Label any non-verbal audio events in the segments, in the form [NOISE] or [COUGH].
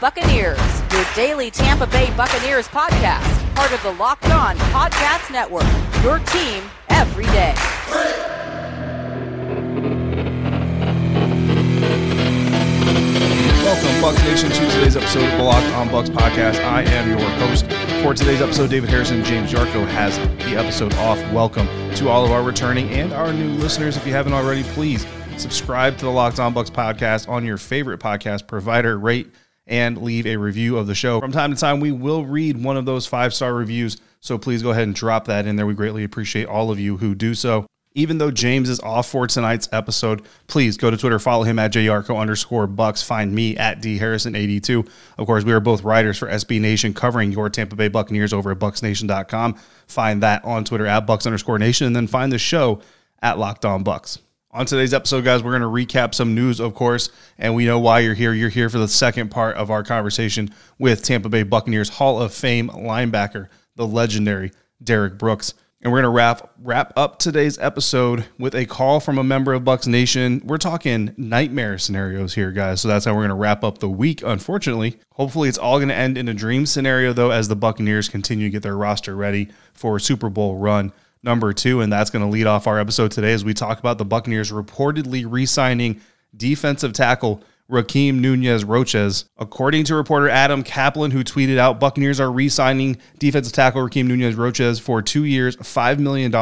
Buccaneers, your daily Tampa Bay Buccaneers podcast, part of the Locked On Podcast Network. Your team every day. Welcome, Bucs Nation, to today's episode of the Locked On Bucs podcast. I am your host for today's episode. David Harrison, James Yarcho has the episode off. Welcome to all of our returning and our new listeners. If you haven't already, please subscribe to the Locked On Bucs podcast on your favorite podcast provider. Rate and leave a review of the show. From time to time, we will read one of those five star reviews. So please go ahead and drop that in there. We greatly appreciate all of you who do so. Even though James is off for tonight's episode, please go to Twitter, follow him at jyarcho underscore bucks. Find me at dharrison82. Of course, we are both writers for SB Nation covering your Tampa Bay Buccaneers over at bucsnation.com. Find that on Twitter at bucks underscore nation, and then find the show at Locked On Bucs. On today's episode, guys, we're going to recap some news, of course, and we know why you're here. You're here for the second part of our conversation with Tampa Bay Buccaneers Hall of Fame linebacker, the legendary Derrick Brooks. And we're going to wrap wrap up today's episode with a call from a member of Bucs Nation. We're talking nightmare scenarios here, guys. So that's how we're going to wrap up the week. Unfortunately, hopefully it's all going to end in a dream scenario though as the Buccaneers continue to get their roster ready for a Super Bowl run number two, and that's going to lead off our episode today as we talk about the Buccaneers reportedly re signing defensive tackle Rakeem Nunez Roches. According to reporter Adam Caplan, who tweeted out, Buccaneers are re signing defensive tackle Rakeem Nunez Roches for two years, $5 million,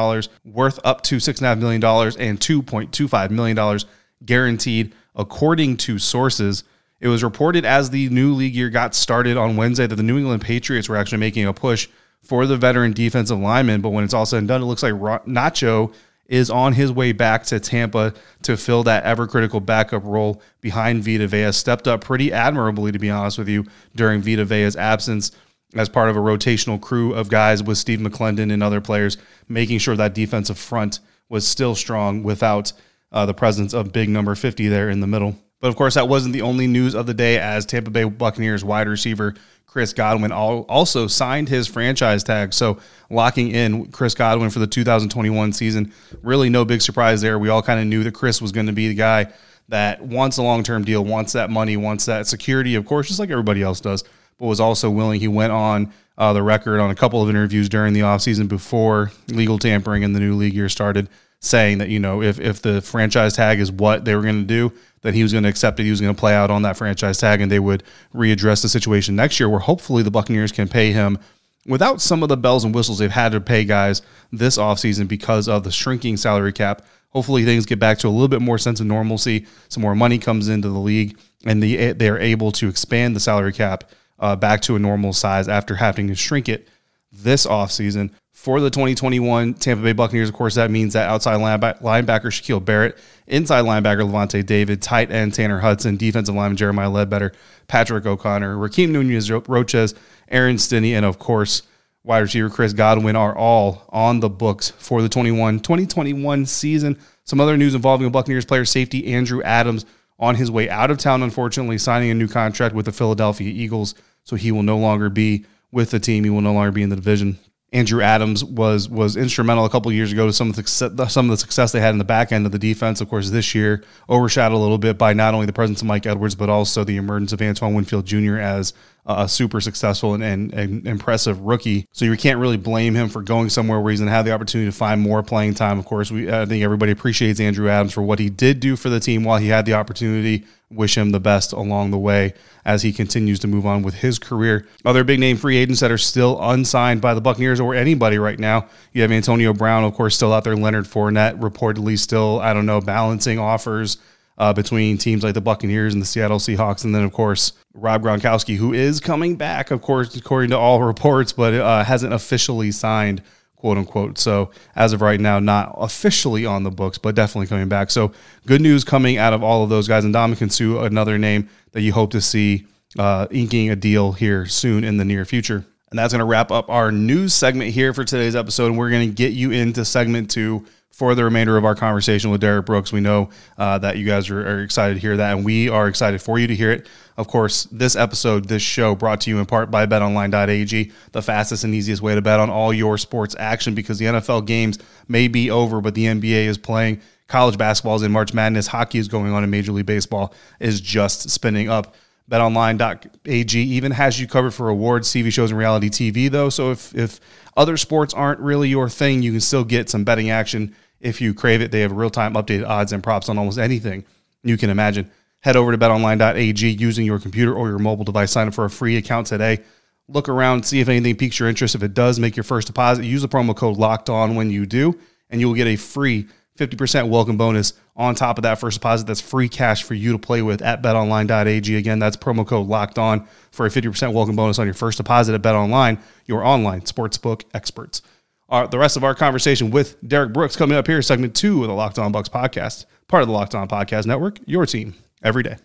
worth up to $6.5 million, and $2.25 million guaranteed, according to sources. It was reported as the new league year got started on Wednesday that the New England Patriots were actually making a push for the veteran defensive lineman. But when it's all said and done, it looks like Nacho is on his way back to Tampa to fill that ever critical backup role behind Vita Vea. Stepped up pretty admirably, to be honest with you, during Vita Vea's absence as part of a rotational crew of guys with Steve McLendon and other players, making sure that defensive front was still strong without uh, the presence of big number 50 there in the middle. But of course, that wasn't the only news of the day as Tampa Bay Buccaneers wide receiver Chris Godwin also signed his franchise tag. So locking in Chris Godwin for the 2021 season. Really no big surprise there. We all kind of knew that Chris was going to be the guy that wants a long term deal, wants that money, wants that security, of course, just like everybody else does, but was also willing. He went on uh, the record on a couple of interviews during the offseason before legal tampering and the new league year started saying that you know if if the franchise tag is what they were going to do, that he was going to accept it. He was going to play out on that franchise tag, and they would readdress the situation next year, where hopefully the Buccaneers can pay him without some of the bells and whistles they've had to pay guys this offseason because of the shrinking salary cap. Hopefully things get back to a little bit more sense of normalcy. Some more money comes into the league, and the, they're able to expand the salary cap uh, back to a normal size after having to shrink it this offseason for the 2021 Tampa Bay Buccaneers. Of course, that means that outside linebacker Shaquille Barrett, inside linebacker Lavonte David, tight end Tanner Hudson, defensive lineman Jeremiah Ledbetter, Patrick O'Connor, Rakeem Nunez Roches, Aaron Stinnie, and of course, wide receiver Chris Godwin are all on the books for the 21 2021 season. Some other news involving a Buccaneers player safety Andrew Adams on his way out of town, unfortunately, signing a new contract with the Philadelphia Eagles. So he will no longer be with the team. He will no longer be in the division. Andrew Adams was was instrumental a couple years ago to some of the some of the success they had in the back end of the defense. Of course, this year overshadowed a little bit by not only the presence of Mike Edwards but also the emergence of Antoine Winfield Jr. as a super successful and, and, and, impressive rookie. So you can't really blame him for going somewhere where he's going to have the opportunity to find more playing time. Of course, we I think everybody appreciates Andrew Adams for what he did do for the team while he had the opportunity wish him the best along the way as he continues to move on with his career. Other big name free agents that are still unsigned by the Buccaneers or anybody right now. You have Antonio Brown, of course, still out there. Leonard Fournette reportedly still, I don't know, balancing offers uh, between teams like the Buccaneers and the Seattle Seahawks. And then, of course, Rob Gronkowski, who is coming back, of course, according to all [LAUGHS] reports, but uh, hasn't officially signed quote unquote. So as of right now, not officially on the books, but definitely coming back. So good news coming out of all of those guys. And Ndamukong Suh, another name that you hope to see uh, inking a deal here soon in the near future. And that's going to wrap up our news segment here for today's episode. And we're going to get you into segment two for the remainder of our conversation with Derrick Brooks. We know uh, that you guys are, are, excited to hear that, and we are excited for you to hear it. Of course, this episode, this show, brought to you in part by BetOnline.ag, the fastest and easiest way to bet on all your sports action because the NFL games may be over, but the NBA is playing. College basketball is in March Madness. Hockey is going on in Major League Baseball is just spinning up. BetOnline.ag even has you covered for awards, TV shows, and reality TV, though. So if, if other sports aren't really your thing, you can still get some betting action if you crave it. They have real time updated odds and props on almost anything you can imagine. Head over to betonline.ag using your computer or your mobile device. Sign up for a free account today. Look around, see if anything piques your interest. If it does, make your first deposit. Use the promo code locked on when you do, and you will get a free 50% welcome bonus on top of that first deposit. That's free cash for you to play with at betonline.ag. Again, that's promo code locked on for a 50% welcome bonus on your first deposit at betonline, your online sportsbook experts. Our, the rest of our conversation with Derrick Brooks coming up here, segment two of the Locked On Bucs podcast, part of the Locked On Podcast Network, your team every day.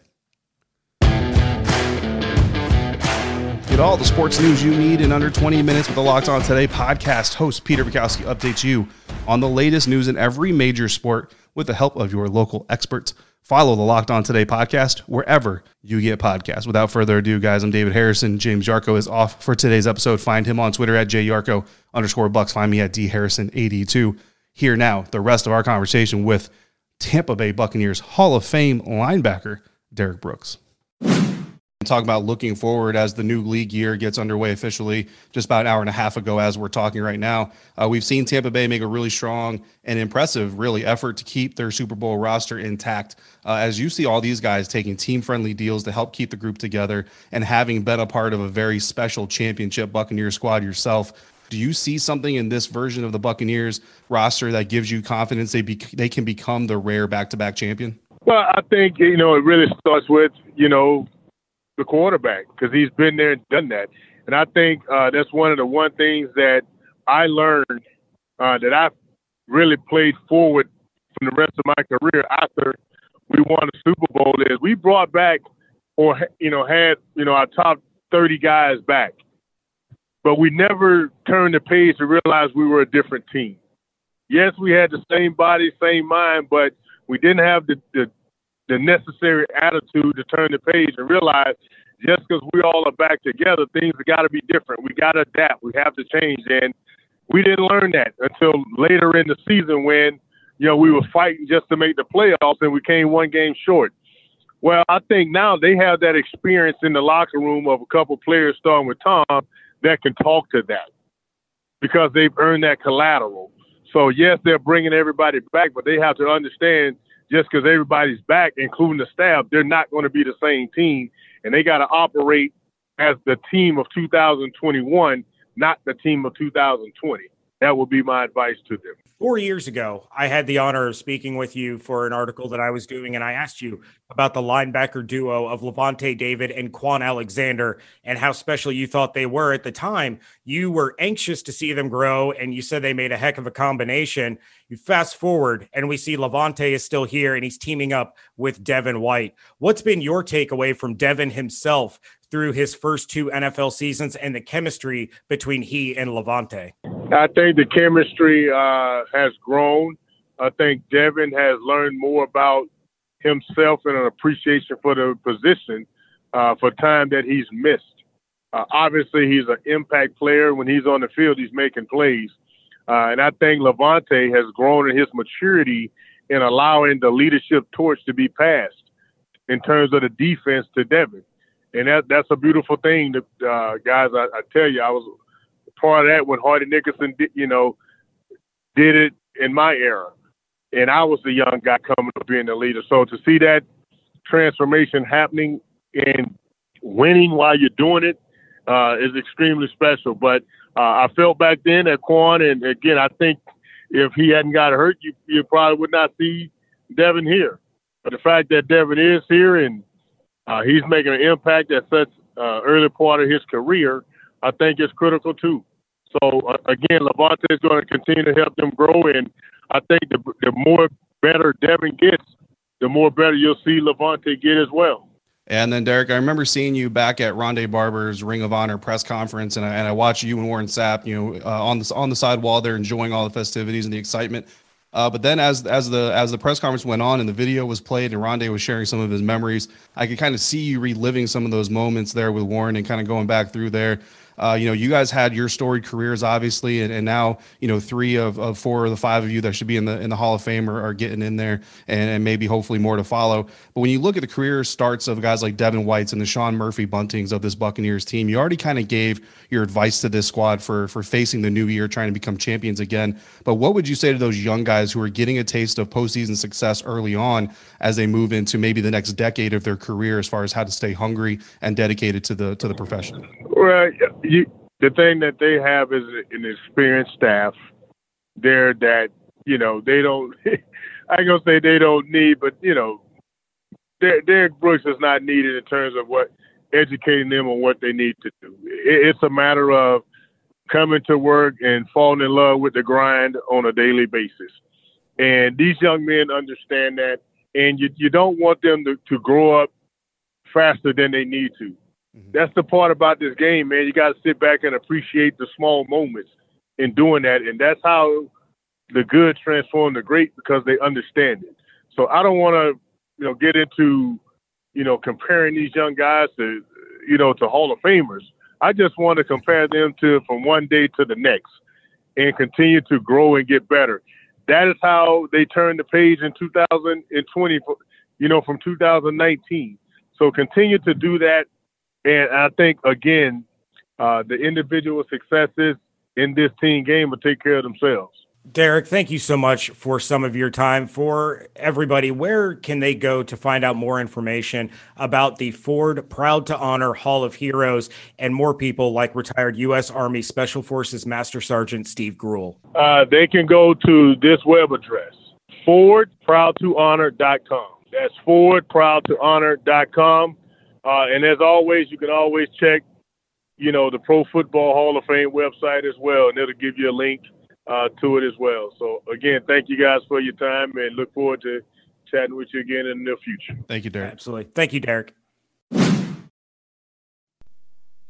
Get all the sports news you need in under 20 minutes with the Locked On Today podcast. Host Peter Bukowski updates you on the latest news in every major sport with the help of your local experts. Follow the Locked On Today podcast wherever you get podcasts. Without further ado, guys, I'm David Harrison. James Yarcho is off for today's episode. Find him on Twitter at jyarcho underscore bucks. Find me at dharrison82. Here now, the rest of our conversation with Tampa Bay Buccaneers Hall of Fame linebacker Derrick Brooks talk about looking forward as the new league year gets underway officially just about an hour and a half ago as we're talking right now uh, we've seen tampa bay make a really strong and impressive really effort to keep their super bowl roster intact uh, as you see all these guys taking team friendly deals to help keep the group together and having been a part of a very special championship buccaneer squad yourself do you see something in this version of the buccaneers roster that gives you confidence they, be, they can become the rare back-to-back champion well, I think you know it really starts with you know the quarterback because he's been there and done that. And I think uh, that's one of the one things that I learned uh, that I really played forward from the rest of my career after we won the Super Bowl is we brought back or you know had you know our top 30 guys back, but we never turned the page to realize we were a different team. Yes, we had the same body, same mind, but we didn't have the, the the necessary attitude to turn the page and realize just because we all are back together, things have got to be different. We got to adapt. We have to change. And we didn't learn that until later in the season when, you know, we were fighting just to make the playoffs and we came one game short. Well, I think now they have that experience in the locker room of a couple players, starting with Tom, that can talk to that because they've earned that collateral. So, yes, they're bringing everybody back, but they have to understand – just because everybody's back, including the staff, they're not going to be the same team, and they got to operate as the team of 2021, not the team of 2020. That would be my advice to them. Four years ago, I had the honor of speaking with you for an article that I was doing, and I asked you about the linebacker duo of Lavonte David and Kwon Alexander and how special you thought they were at the time. You were anxious to see them grow, and you said they made a heck of a combination. You fast forward, and we see Lavonte is still here, and he's teaming up with Devin White. What's been your takeaway from Devin himself through his first two NFL seasons and the chemistry between he and Lavonte? I think the chemistry uh, has grown. I think Devin has learned more about himself and an appreciation for the position uh, for time that he's missed. Uh, obviously, he's an impact player. When he's on the field, he's making plays. Uh, and I think Lavonte has grown in his maturity in allowing the leadership torch to be passed in terms of the defense to Devin and that that's a beautiful thing. That uh, guys, I, I, tell you, I was part of that when Hardy Nickerson, did, you know, did it in my era, and I was the young guy coming up being the leader. So to see that transformation happening and winning while you're doing it uh, is extremely special. But uh, I felt back then at Kwon, and again, I think if he hadn't got hurt, you you probably would not see Devin here. But the fact that Devin is here and uh, he's making an impact at such uh, early part of his career. I think is critical too. So uh, again, Lavonte is going to continue to help them grow, and I think the, the more better Devin gets, the more better you'll see Lavonte get as well. And then Derrick, I remember seeing you back at Rondé Barber's Ring of Honor press conference, and I, and I watched you and Warren Sapp, you know, uh, on the on the side wall there, enjoying all the festivities and the excitement. Uh, but then as as the as the press conference went on and the video was played and Rondé was sharing some of his memories, I could kind of see you reliving some of those moments there with Warren and kind of going back through there. Uh, you know, you guys had your storied careers, obviously, and, and now you know three of, of four of the five of you that should be in the in the Hall of Fame are, are getting in there, and, and, maybe hopefully more to follow. But when you look at the career starts of guys like Devin Whites and the Sean Murphy Buntings of this Buccaneers team, you already kind of gave your advice to this squad for for facing the new year, trying to become champions again. But what would you say to those young guys who are getting a taste of postseason success early on as they move into maybe the next decade of their career, as far as how to stay hungry and dedicated to the to the profession? Well, you the thing that they have is an experienced staff there that you know they don't. [LAUGHS] I gonna say they don't need, but you know, Derrick Brooks is not needed in terms of what educating them on what they need to do. It's a matter of coming to work and falling in love with the grind on a daily basis. And these young men understand that, and you you don't want them to, to grow up faster than they need to. Mm-hmm. That's the part about this game, man. You got to sit back and appreciate the small moments in doing that, and that's how the good transform the great because they understand it. So I don't want to, you know, get into, you know, comparing these young guys to, you know, to Hall of Famers. I just want to compare them to from one day to the next, and continue to grow and get better. That is how they turned the page in 2020, you know, from 2019. So continue to do that and I think again, uh, the individual successes in this team game will take care of themselves. Derrick, thank you so much for some of your time. For everybody, where can they go to find out more information about the Ford Proud to Honor Hall of Heroes and more people like retired U.S. Army Special Forces Master Sergeant Steve Gruel? Uh, they can go to this web address, fordproudtohonor.com. That's fordproudtohonor.com. Uh, and as always, you can always check, you know, the Pro Football Hall of Fame website as well, and it'll give you a link uh, to it as well. So again, thank you guys for your time, and look forward to chatting with you again in the near future. Thank you, Derrick. Absolutely. Thank you, Derrick.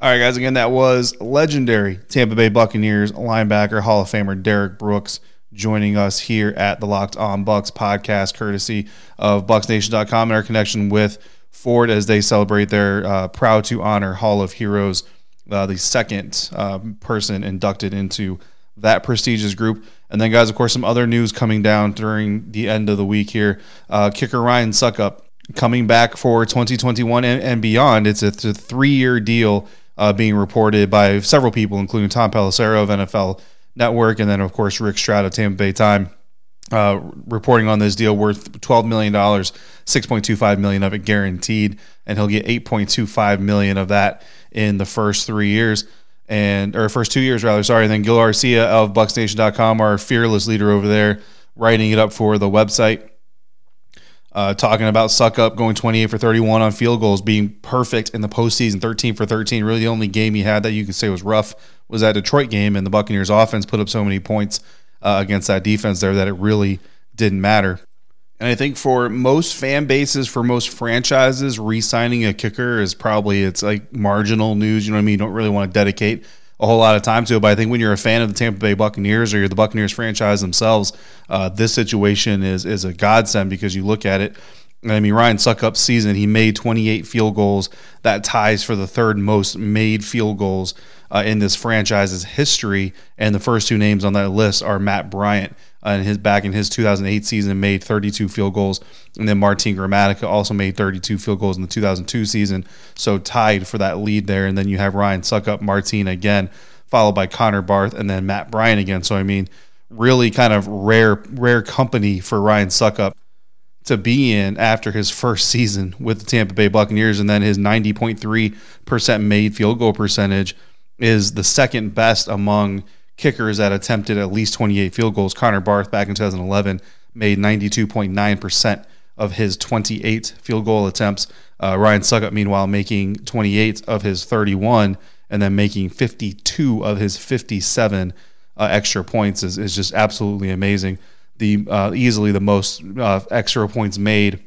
All right, guys. Again, that was legendary Tampa Bay Buccaneers linebacker Hall of Famer Derrick Brooks joining us here at the Locked On Bucs podcast, courtesy of BucsNation.com and our connection with Ford as they celebrate their uh, proud to honor Hall of Heroes, uh, the second uh, person inducted into that prestigious group. And then, guys, of course, some other news coming down during the end of the week here. Uh, kicker Ryan Succop coming back for 2021 and, and beyond. It's a, a three year deal uh, being reported by several people, including Tom Pelissero of NFL Network, and then, of course, Rick Stroud of Tampa Bay Time uh, reporting on this deal worth $12 million, 6.25 million of it guaranteed, and he'll get 8.25 million of that in the first three years. And or first two years rather, sorry. And then Gil Arcia of BucsNation.com, our fearless leader over there, writing it up for the website. Uh, talking about Succop going 28 for 31 on field goals, being perfect in the postseason, 13 for 13. Really, the only game he had that you could say was rough was that Detroit game, and the Buccaneers offense put up so many points uh, against that defense there that it really didn't matter. And I think for most fan bases, for most franchises, re-signing a kicker is probably it's like marginal news. You know what I mean? You don't really want to dedicate a whole lot of time to it. But I think when you're a fan of the Tampa Bay Buccaneers or you're the Buccaneers franchise themselves, uh, this situation is is a godsend because you look at it. I mean, Ryan Succop's season, he made 28 field goals. That ties for the third most made field goals uh, in this franchise's history. And the first two names on that list are Matt Bryant. Uh, and his back in his 2008 season made 32 field goals, and then Martin Gramatica also made 32 field goals in the 2002 season, so tied for that lead there. And then you have Ryan Succop, Martin again, followed by Connor Barth, and then Matt Bryant again. So I mean, really kind of rare rare company for Ryan Succop to be in after his first season with the Tampa Bay Buccaneers, and then his 90.3% made field goal percentage is the second best among kickers that attempted at least 28 field goals. Connor Barth back in 2011 made 92.9% of his 28 field goal attempts. Uh, Ryan Succop, meanwhile, making 28 of his 31 and then making 52 of his 57 uh, extra points is, is just absolutely amazing. The uh, easily the most uh, extra points made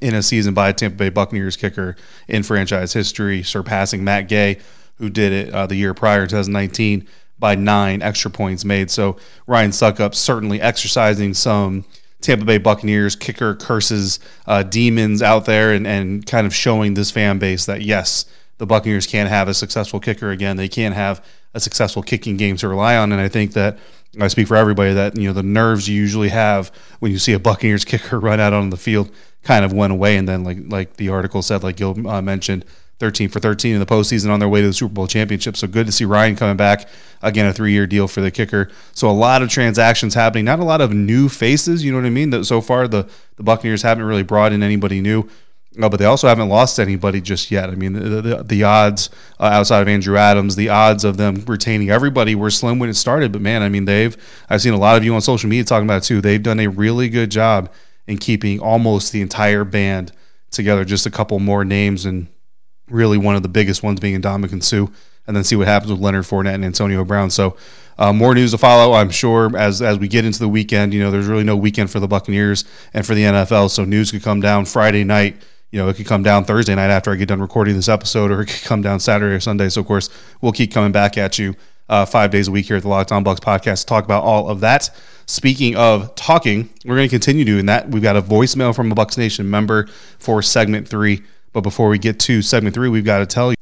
in a season by a Tampa Bay Buccaneers kicker in franchise history, surpassing Matt Gay who did it uh, the year prior, 2019, by nine extra points made. So Ryan Succop certainly exercising some Tampa Bay Buccaneers kicker curses, uh, demons out there, and, and kind of showing this fan base that yes, the Buccaneers can't have a successful kicker again. They can't have a successful kicking game to rely on. And I think that I speak for everybody that you know the nerves you usually have when you see a Buccaneers [LAUGHS] kicker run out on the field kind of went away. And then like like the article said, like Gil uh, mentioned, 13 for 13 in the postseason on their way to the Super Bowl championship. So good to see Ryan coming back. Again, a three year deal for the kicker. So a lot of transactions happening, not a lot of new faces. You know what I mean? So far, the, the Buccaneers haven't really brought in anybody new. Uh, but they also haven't lost anybody just yet. I mean, the, the, the odds uh, outside of Andrew Adams, the odds of them retaining everybody were slim when it started. But man, I mean, they've I've seen a lot of you on social media talking about it too. They've done a really good job in keeping almost the entire band together. Just a couple more names, and really one of the biggest ones being Ndamukong Suh, and then see what happens with Leonard Fournette and Antonio Brown. So. Uh, more news to follow, I'm sure, as as we get into the weekend. You know, there's really no weekend for the Buccaneers and for the NFL, so news could come down Friday night you know, it could come down Thursday night after I get done recording this episode, or it could come down Saturday or Sunday. So, of course, we'll keep coming back at you uh, five days a week here at the Locked On Bucs podcast to talk about all of that. Speaking of talking, we're going to continue doing that. We've got a voicemail from a Bucs Nation member for segment three. But before we get to segment three, we've got to tell you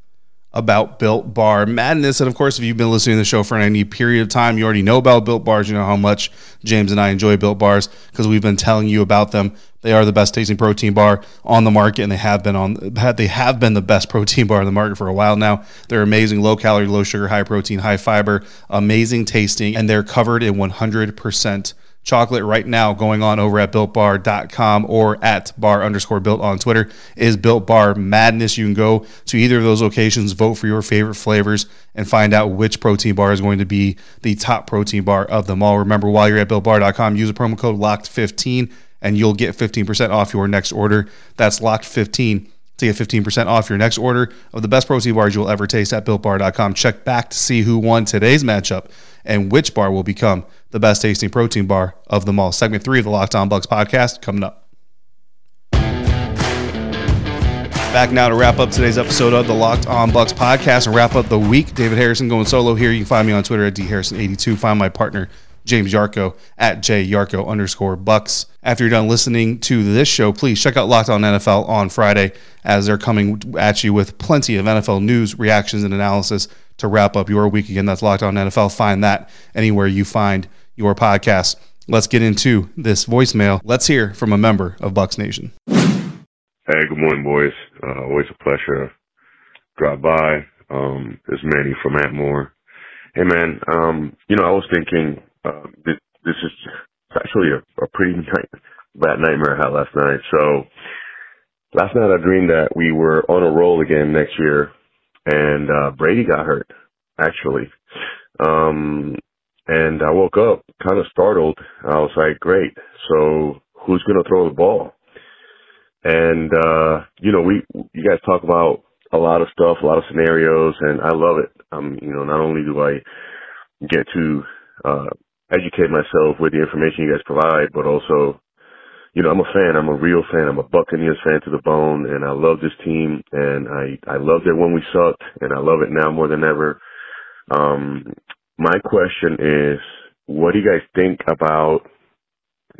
about Built Bar Madness. And of course, if you've been listening to the show for any period of time, you already know about Built Bars. You know how much James and I enjoy Built Bars because we've been telling you about them. They are the best tasting protein bar on the market, and they have been on. They have been the best [LAUGHS] protein bar in the market for a while now. They're amazing, low calorie, low sugar, high protein, high fiber, amazing tasting, and they're covered in 100 percent chocolate right now going on over at builtbar.com or at bar underscore built on Twitter is Built Bar Madness. You can go to either of those locations, vote for your favorite flavors, and find out which protein bar is going to be the top protein bar of them all. Remember, while you're at builtbar.com, use the promo code LOCKED15 and you'll get 15% off your next order. That's LOCKED15 to get 15% off your next order of the best protein bars you'll ever taste at builtbar.com. Check back to see who won today's matchup and which bar will become the best tasting protein bar of them all. Segment three of the Locked On Bucs podcast coming up. Back now to wrap up today's episode of the Locked On Bucs podcast and wrap up the week. David Harrison going solo here. You can find me on Twitter at dharrison82. Find my partner James Yarcho at jyarcho underscore bucks. After you're done listening to this show, please check out Locked On NFL on Friday as they're coming at you with plenty of NFL news, reactions, and analysis to wrap up your week. Again, that's Locked On NFL. Find that anywhere you find your podcast. Let's get into this voicemail. Let's hear from a member of Bucs Nation. Hey, good morning, boys. Uh, always a pleasure drop by. Um, it's Manny from Atmore. Hey, man. Um, you know, I was thinking uh, this, this is actually a, a pretty night, bad nightmare I had last night. So last night I dreamed that we were on a roll again next year, and uh, Brady got hurt. Actually, um, and I woke up kind of startled. I was like, "Great, so who's going to throw the ball?" And uh, you know, we you guys talk about a lot of stuff, a lot of scenarios, and I love it. Um, you know, not only do I get to uh, educate myself with the information you guys provide, but also, you know, I'm a fan. I'm a real fan. I'm a Buccaneers fan to the bone, and I love this team, and I I loved it when we sucked, and I love it now more than ever. Um, my question is, what do you guys think about,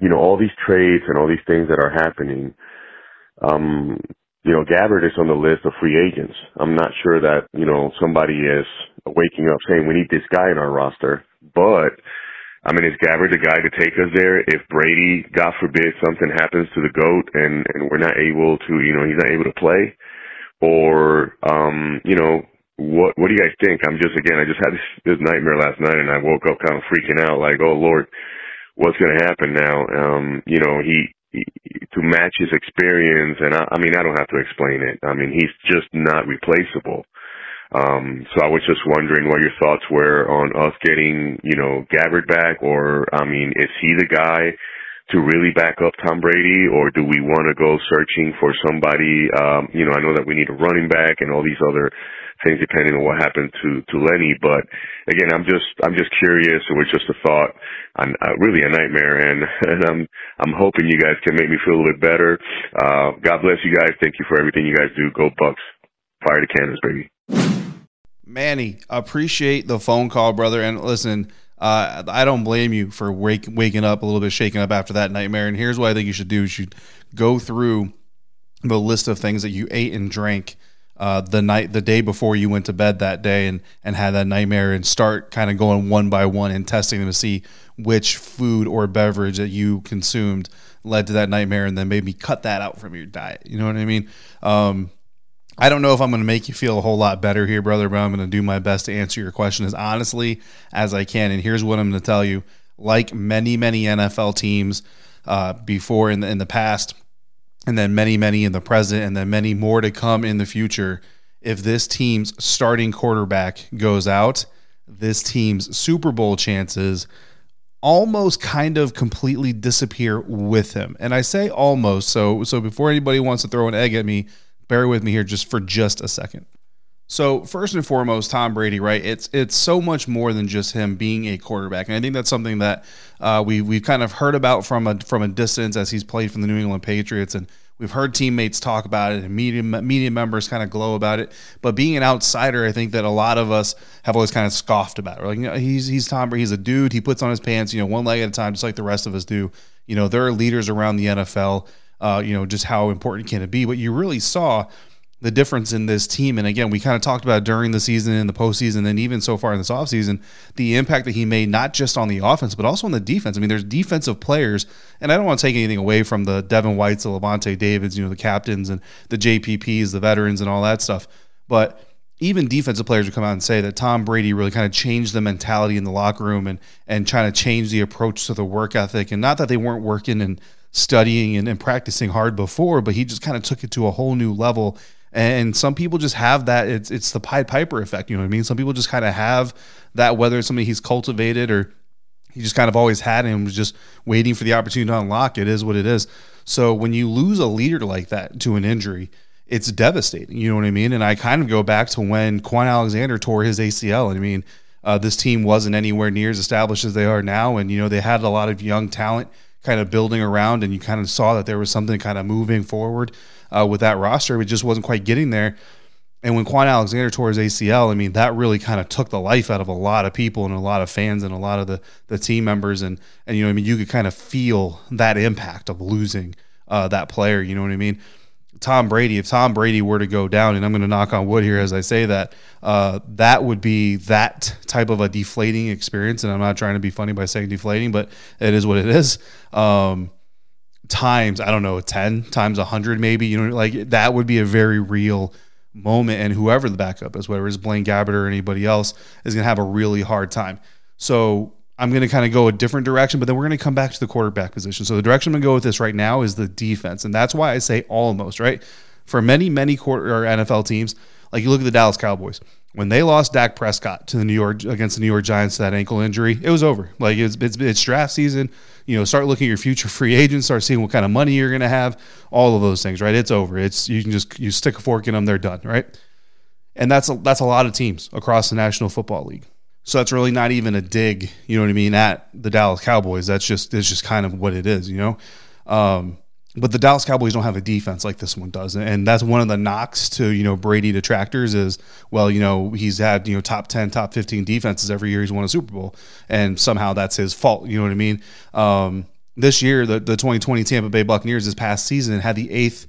you know, all these trades and all these things that are happening? Um, you know, Gabbert is on the list of free agents. I'm not sure that, you know, somebody is waking up saying we need this guy in our roster, but I mean, is Gabbert the guy to take us there? If Brady, God forbid, something happens to the goat and and we're not able to, you know, he's not able to play, or um, you know, what what do you guys think? I'm just again, I just had this, this nightmare last night, and I woke up kind of freaking out, like, oh Lord, what's going to happen now? Um, you know, he, he to match his experience, and I, I mean, I don't have to explain it. I mean, he's just not replaceable. Um, so I was just wondering what your thoughts were on us getting, you know, Gabbert back, or I mean, is he the guy to really back up Tom Brady, or do we want to go searching for somebody? Um, you know, I know that we need a running back and all these other things depending on what happened to to Lenny. But again, I'm just I'm just curious. It was just a thought, on, uh, really a nightmare, and [LAUGHS] and I'm I'm hoping you guys can make me feel a little bit better. Uh, God bless you guys. Thank you for everything you guys do. Go Bucs! Fire the cannons, baby. Manny, appreciate the phone call, brother. And listen, uh, I don't blame you for wake, waking up a little bit shaken up after that nightmare. And here's what I think you should do: you should go through the list of things that you ate and drank uh, the night, the day before you went to bed that day, and and had that nightmare, and start kind of going one by one and testing them to see which food or beverage that you consumed led to that nightmare, and then maybe cut that out from your diet. You know what I mean? Um, I don't know if I'm going to make you feel a whole lot better here, brother, but I'm going to do my best to answer your question as honestly as I can. And here's what I'm going to tell you: like many, many NFL teams uh, before in the, in the past, and then many, many in the present, and then many more to come in the future. If this team's starting quarterback goes out, this team's Super Bowl chances almost kind of completely disappear with him. And I say almost, so so before anybody wants to throw an egg at me, bear with me here just for just a second. So first and foremost, Tom Brady, right? It's it's so much more than just him being a quarterback, and I think that's something that uh, we we've kind of heard about from a from a distance as he's played from the New England Patriots, and we've heard teammates talk about it, and media media members kind of glow about it. But being an outsider, I think that a lot of us have always kind of scoffed about it. We're like, you know, he's he's Tom Brady, he's a dude. He puts on his pants, you know, one leg at a time, just like the rest of us do. You know, there are leaders around the NFL. Uh, you know, just how important can it be? But you really saw the difference in this team. And again, we kind of talked about during the season and the postseason, and even so far in this offseason, the impact that he made, not just on the offense, but also on the defense. I mean, there's defensive players, and I don't want to take anything away from the Devin Whites, the Lavonte Davids, you know, the captains and the JPPs, the veterans, and all that stuff. But even defensive players would come out and say that Tom Brady really kind of changed the mentality in the locker room and and trying to change the approach to the work ethic. And not that they weren't working and studying and, and practicing hard before, but he just kind of took it to a whole new level and some people just have that. It's it's the Pied Piper effect. You know what I mean? Some people just kind of have that, whether it's something he's cultivated or he just kind of always had and was just waiting for the opportunity to unlock. It is what it is. So when you lose a leader like that to an injury, it's devastating. You know what I mean? And I kind of go back to when Kwon Alexander tore his ACL. I mean, uh, this team wasn't anywhere near as established as they are now, and you know they had a lot of young talent kind of building around, and you kind of saw that there was something kind of moving forward uh, with that roster. It just wasn't quite getting there. And when Kwon Alexander tore his ACL, I mean, that really kind of took the life out of a lot of people and a lot of fans and a lot of the, the team members. And, and, you know, I mean, you could kind of feel that impact of losing uh, that player. You know what I mean? Tom Brady, if Tom Brady were to go down, and I'm going to knock on wood here as I say that, uh, that would be that type of a deflating experience. And I'm not trying to be funny by saying deflating, but it is what it is. Um, times I don't know 10 times 100 maybe you know like that would be a very real moment and whoever the backup is whether it's Blaine Gabbert or anybody else is going to have a really hard time so I'm going to kind of go a different direction but then we're going to come back to the quarterback position so the direction I'm going to go with this right now is the defense and that's why I say almost right for many many quarter or NFL teams like you look at the Dallas Cowboys when they lost Dak Prescott to the New York against the New York Giants that ankle injury, it was over. Like it's, it's it's draft season. You know, start looking at your future free agents, start seeing what kind of money you're going to have, all of those things. Right? It's over. It's you can just you stick a fork in them, they're done. Right? And that's a, that's a lot of teams across the National Football League. So that's really not even a dig. You know what I mean? At the Dallas Cowboys, that's just it's just kind of what it is. You know. Um, but the Dallas Cowboys don't have a defense like this one does, and that's one of the knocks to you know Brady detractors is well you know he's had you know top ten, top fifteen defenses every year he's won a Super Bowl, and somehow that's his fault. You know what I mean? Um, this year, the the 2020 Tampa Bay Buccaneers this past season had the eighth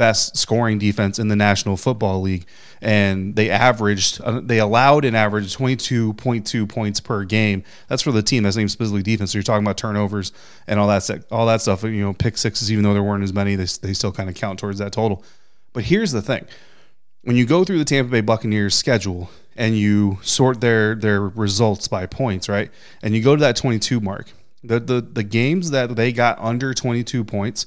best scoring defense in the National Football League, and they averaged uh, they allowed an average 22.2 points per game. That's for the team. That's even specifically defense. So you're talking about turnovers and all that all that stuff. You know, pick sixes, even though there weren't as many, they they still kind of count towards that total. But here's the thing: when you go through the Tampa Bay Buccaneers schedule and you sort their their results by points, right, and you go to that 22 mark. The, the, the games that they got under 22 points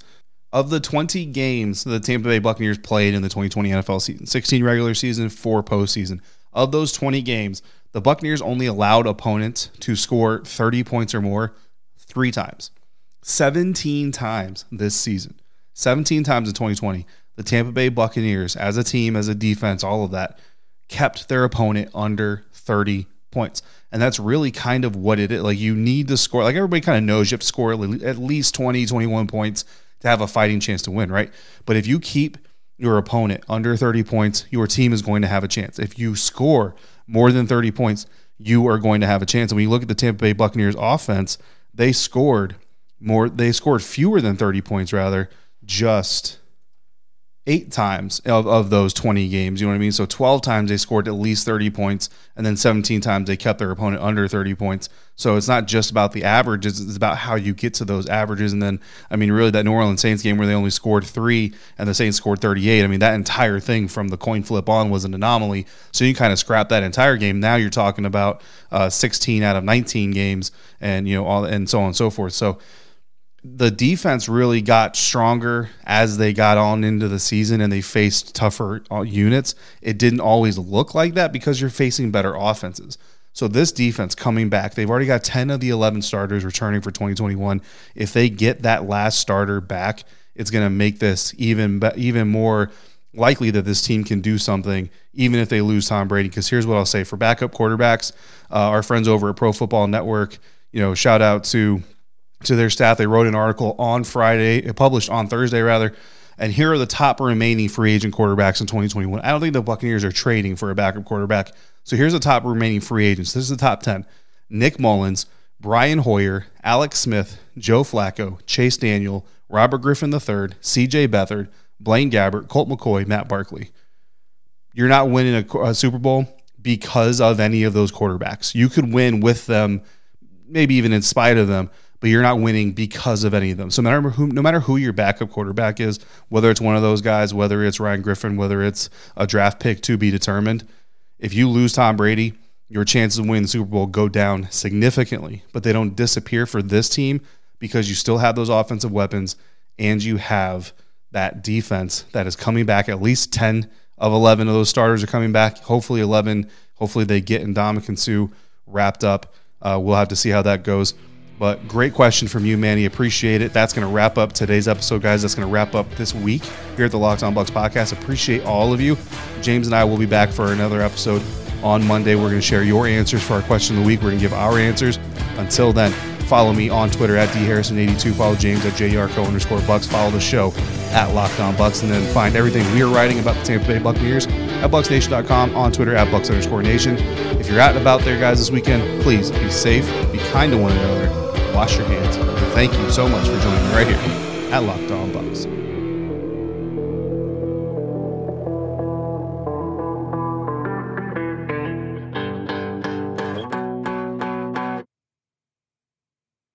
of the 20 games the Tampa Bay Buccaneers played in the 2020 NFL season, 16 regular season, four postseason. Of those 20 games, the Buccaneers only allowed opponents to score 30 points or more three times. 17 times this season. 17 times in 2020. The Tampa Bay Buccaneers, as a team, as a defense, all of that, kept their opponent under 30 points. And that's really kind of what it is. Like, you need to score. Like, everybody kind of knows you have to score at least 20, 21 points to have a fighting chance to win, right? But if you keep your opponent under 30 points, your team is going to have a chance. If you score more than 30 points, you are going to have a chance. And when you look at the Tampa Bay Buccaneers offense, they scored more they scored fewer than 30 points rather just eight times of, of those 20 games. You know what I mean? So 12 times they scored at least 30 points, and then 17 times they kept their opponent under 30 points. So it's not just about the averages, it's about how you get to those averages. And then, I mean, really, that New Orleans Saints game where they only scored three and the Saints scored 38, I mean, that entire thing from the coin flip on was an anomaly. So you kind of scrap that entire game. Now you're talking about uh, 16 out of 19 games and, you know, all and so on and so forth. So, the defense really got stronger as they got on into the season and they faced tougher uh, units. It didn't always look like that because you're facing better offenses. So this defense coming back, they've already got 10 of the 11 starters returning for 2021. If they get that last starter back, it's going to make this even even more likely that this team can do something even if they lose Tom Brady because here's what I'll say for backup quarterbacks, uh, our friends over at Pro Football Network, you know, shout out to to their staff. They wrote an article on Friday, uh, published on Thursday rather. And here are the top remaining free agent quarterbacks in 2021. I don't think the Buccaneers are trading for a backup quarterback. So here's the top remaining free agents. This is the top 10. Nick Mullens, Brian Hoyer, Alex Smith, Joe Flacco, Chase Daniel, Robert Griffin III, CJ Beathard, Blaine Gabbert, Colt McCoy, Matt Barkley. You're not winning a, a Super Bowl because of any of those quarterbacks. You could win with them, maybe even in spite of them, but you're not winning because of any of them. So no matter who, no matter who your backup quarterback is, whether it's one of those guys, whether it's Ryan Griffin, whether it's a draft pick to be determined, if you lose Tom Brady, your chances of winning the Super Bowl go down significantly. But they don't disappear for this team because you still have those offensive weapons and you have that defense that is coming back. At least 10 of 11 of those starters are coming back. Hopefully 11. Hopefully they get Ndamukong Suh wrapped up. Uh, we'll have to see how that goes. But great question from you, Manny. Appreciate it. That's going to wrap up today's episode, guys. That's going to wrap up this week here at the Locked On Bucs podcast. Appreciate all of you. James and I will be back for another episode on Monday. We're going to share your answers for our question of the week. We're going to give our answers. Until then, follow me on Twitter at dharrison82. Follow James at jyarcho underscore bucks. Follow the show at Locked On Bucs. And then find everything we are writing about the Tampa Bay Buccaneers at bucsnation.com, on Twitter at bucks underscore nation. If you're out and about there, guys, this weekend, please be safe, be kind to one another wash your hands. Thank you so much for joining me right here at Locked On.